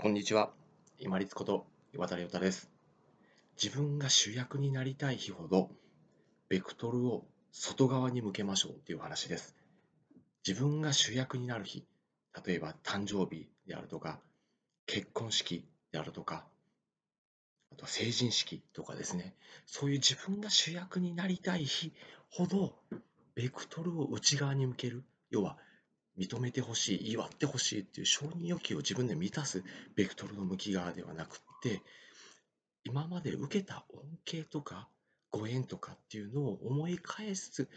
こんにちは。今立こと岩田亮太です。自分が主役になりたい日ほど、ベクトルを外側に向けましょうという話です。自分が主役になる日、例えば誕生日であるとか、結婚式であるとか、あとは成人式とかですね、そういう自分が主役になりたい日ほど、ベクトルを内側に向ける、要は認めてほしい、祝ってほしいっていう承認欲求を自分で満たすベクトルの向き側ではなくって、今まで受けた恩恵とかご縁とかっていうのを思い返す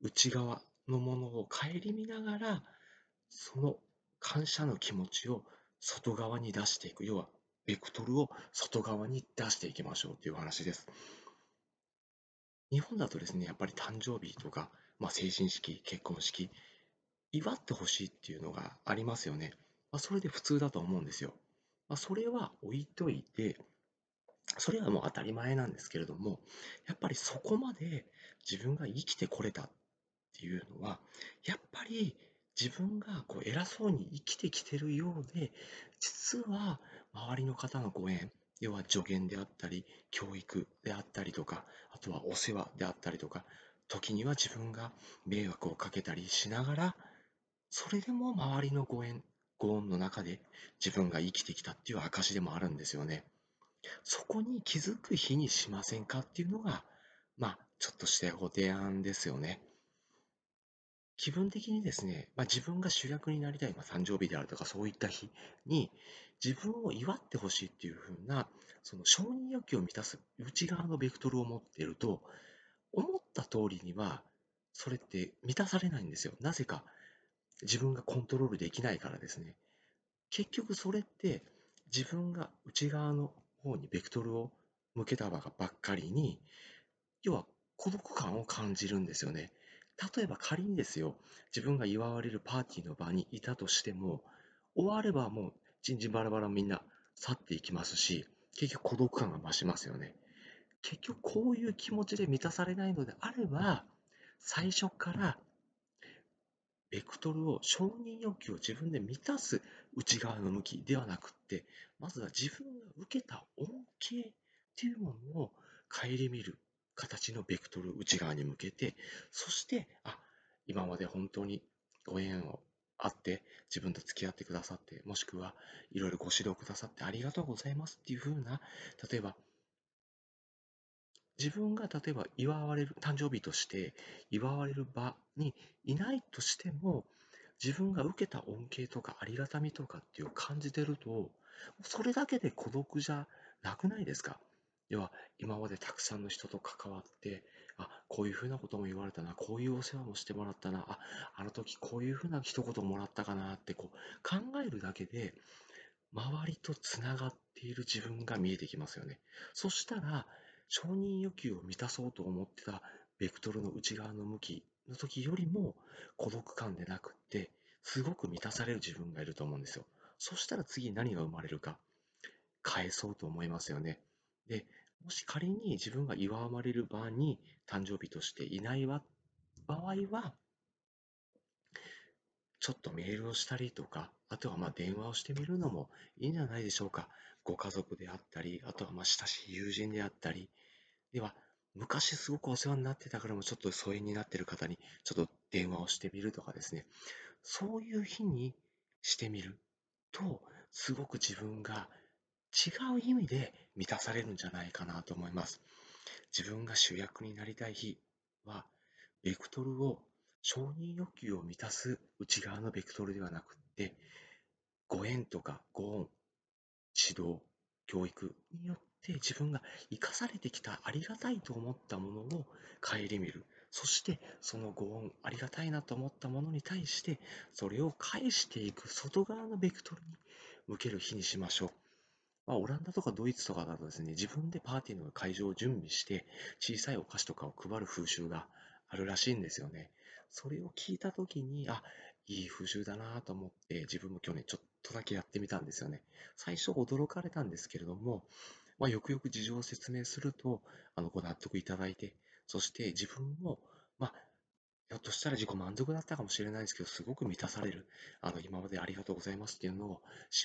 内側のものを顧みながら、その感謝の気持ちを外側に出していく。要は、ベクトルを外側に出していきましょうという話です。日本だとですね、やっぱり誕生日とか、まあ、成人式、結婚式、祝ってほしいっていうのがありますよね。まあ、それで普通だと思うんですよ。まあ、それは置いといて、それはもう当たり前なんですけれども、やっぱりそこまで自分が生きてこれたっていうのは、やっぱり自分がこう偉そうに生きてきてるようで、実は周りの方のご縁、要は助言であったり、教育であったりとか、あとはお世話であったりとか、時には自分が迷惑をかけたりしながら、それでも周りのご縁、ご恩の中で自分が生きてきたっていう証でもあるんですよね。そこに気づく日にしませんかっていうのが、まあ、ちょっとしたご提案ですよね。気分的にですね、まあ、自分が主役になりたい、まあ、誕生日であるとかそういった日に自分を祝ってほしいっていう風なその承認欲求を満たす内側のベクトルを持っていると思った通りにはそれって満たされないんですよ。なぜか自分がコントロールできないからですね。結局それって自分が内側の方にベクトルを向けたばっかりに、要は孤独感を感じるんですよね。例えば仮にですよ、自分が祝われるパーティーの場にいたとしても、終わればもう、ちんちんバラバラみんな去っていきますし、結局孤独感が増しますよね。結局こういう気持ちで満たされないのであれば、最初からベクトルを承認欲求を自分で満たす内側の向きではなくって、まずは自分が受けた恩恵っていうものを顧みる形のベクトル内側に向けて、そして、あ、今まで本当にご縁をあって、自分と付き合ってくださって、もしくはいろいろご指導くださってありがとうございますっていう風な、例えば自分が例えば祝われる、誕生日として祝われる場にいないとしても、自分が受けた恩恵とかありがたみとかっていう感じてると、それだけで孤独じゃなくないですか？要は、今までたくさんの人と関わって、あ、こういうふうなことも言われたな、こういうお世話もしてもらったな、あ、あの時こういうふうな一言もらったかなってこう考えるだけで、周りとつながっている自分が見えてきますよね。そしたら、承認欲求を満たそうと思ってたベクトルの内側の向きの時よりも孤独感でなくってすごく満たされる自分がいると思うんですよ。そしたら次何が生まれるか返そうと思いますよね。で、もし仮に自分が祝われる場に誕生日としていない場合は、ちょっとメールをしたりとか、あとはまあ電話をしてみるのもいいんじゃないでしょうか。ご家族であったり、あとはまあ親しい友人であったり、では、昔すごくお世話になってたからもちょっと疎遠になってる方にちょっと電話をしてみるとかですね、そういう日にしてみると、すごく自分が違う意味で満たされるんじゃないかなと思います。自分が主役になりたい日は、ベクトルを承認欲求を満たす内側のベクトルではなくって、ご縁とかご恩、指導、教育によって自分が生かされてきたありがたいと思ったものを顧みる。そしてそのご恩、ありがたいなと思ったものに対してそれを返していく外側のベクトルに向ける日にしましょう。まあ、オランダとかドイツとかだとですね、自分でパーティーの会場を準備して小さいお菓子とかを配る風習があるらしいんですよね。それを聞いたときに、あ、いい風習だなと思って、自分も去年ちょっとだけやってみたんですよね。最初驚かれたんですけれども、まあ、よくよく事情を説明すると、あの、ご納得いただいて、そして自分も、まあ、ひょっとしたら自己満足だったかもしれないですけど、すごく満たされる、あの、今までありがとうございますっていうのを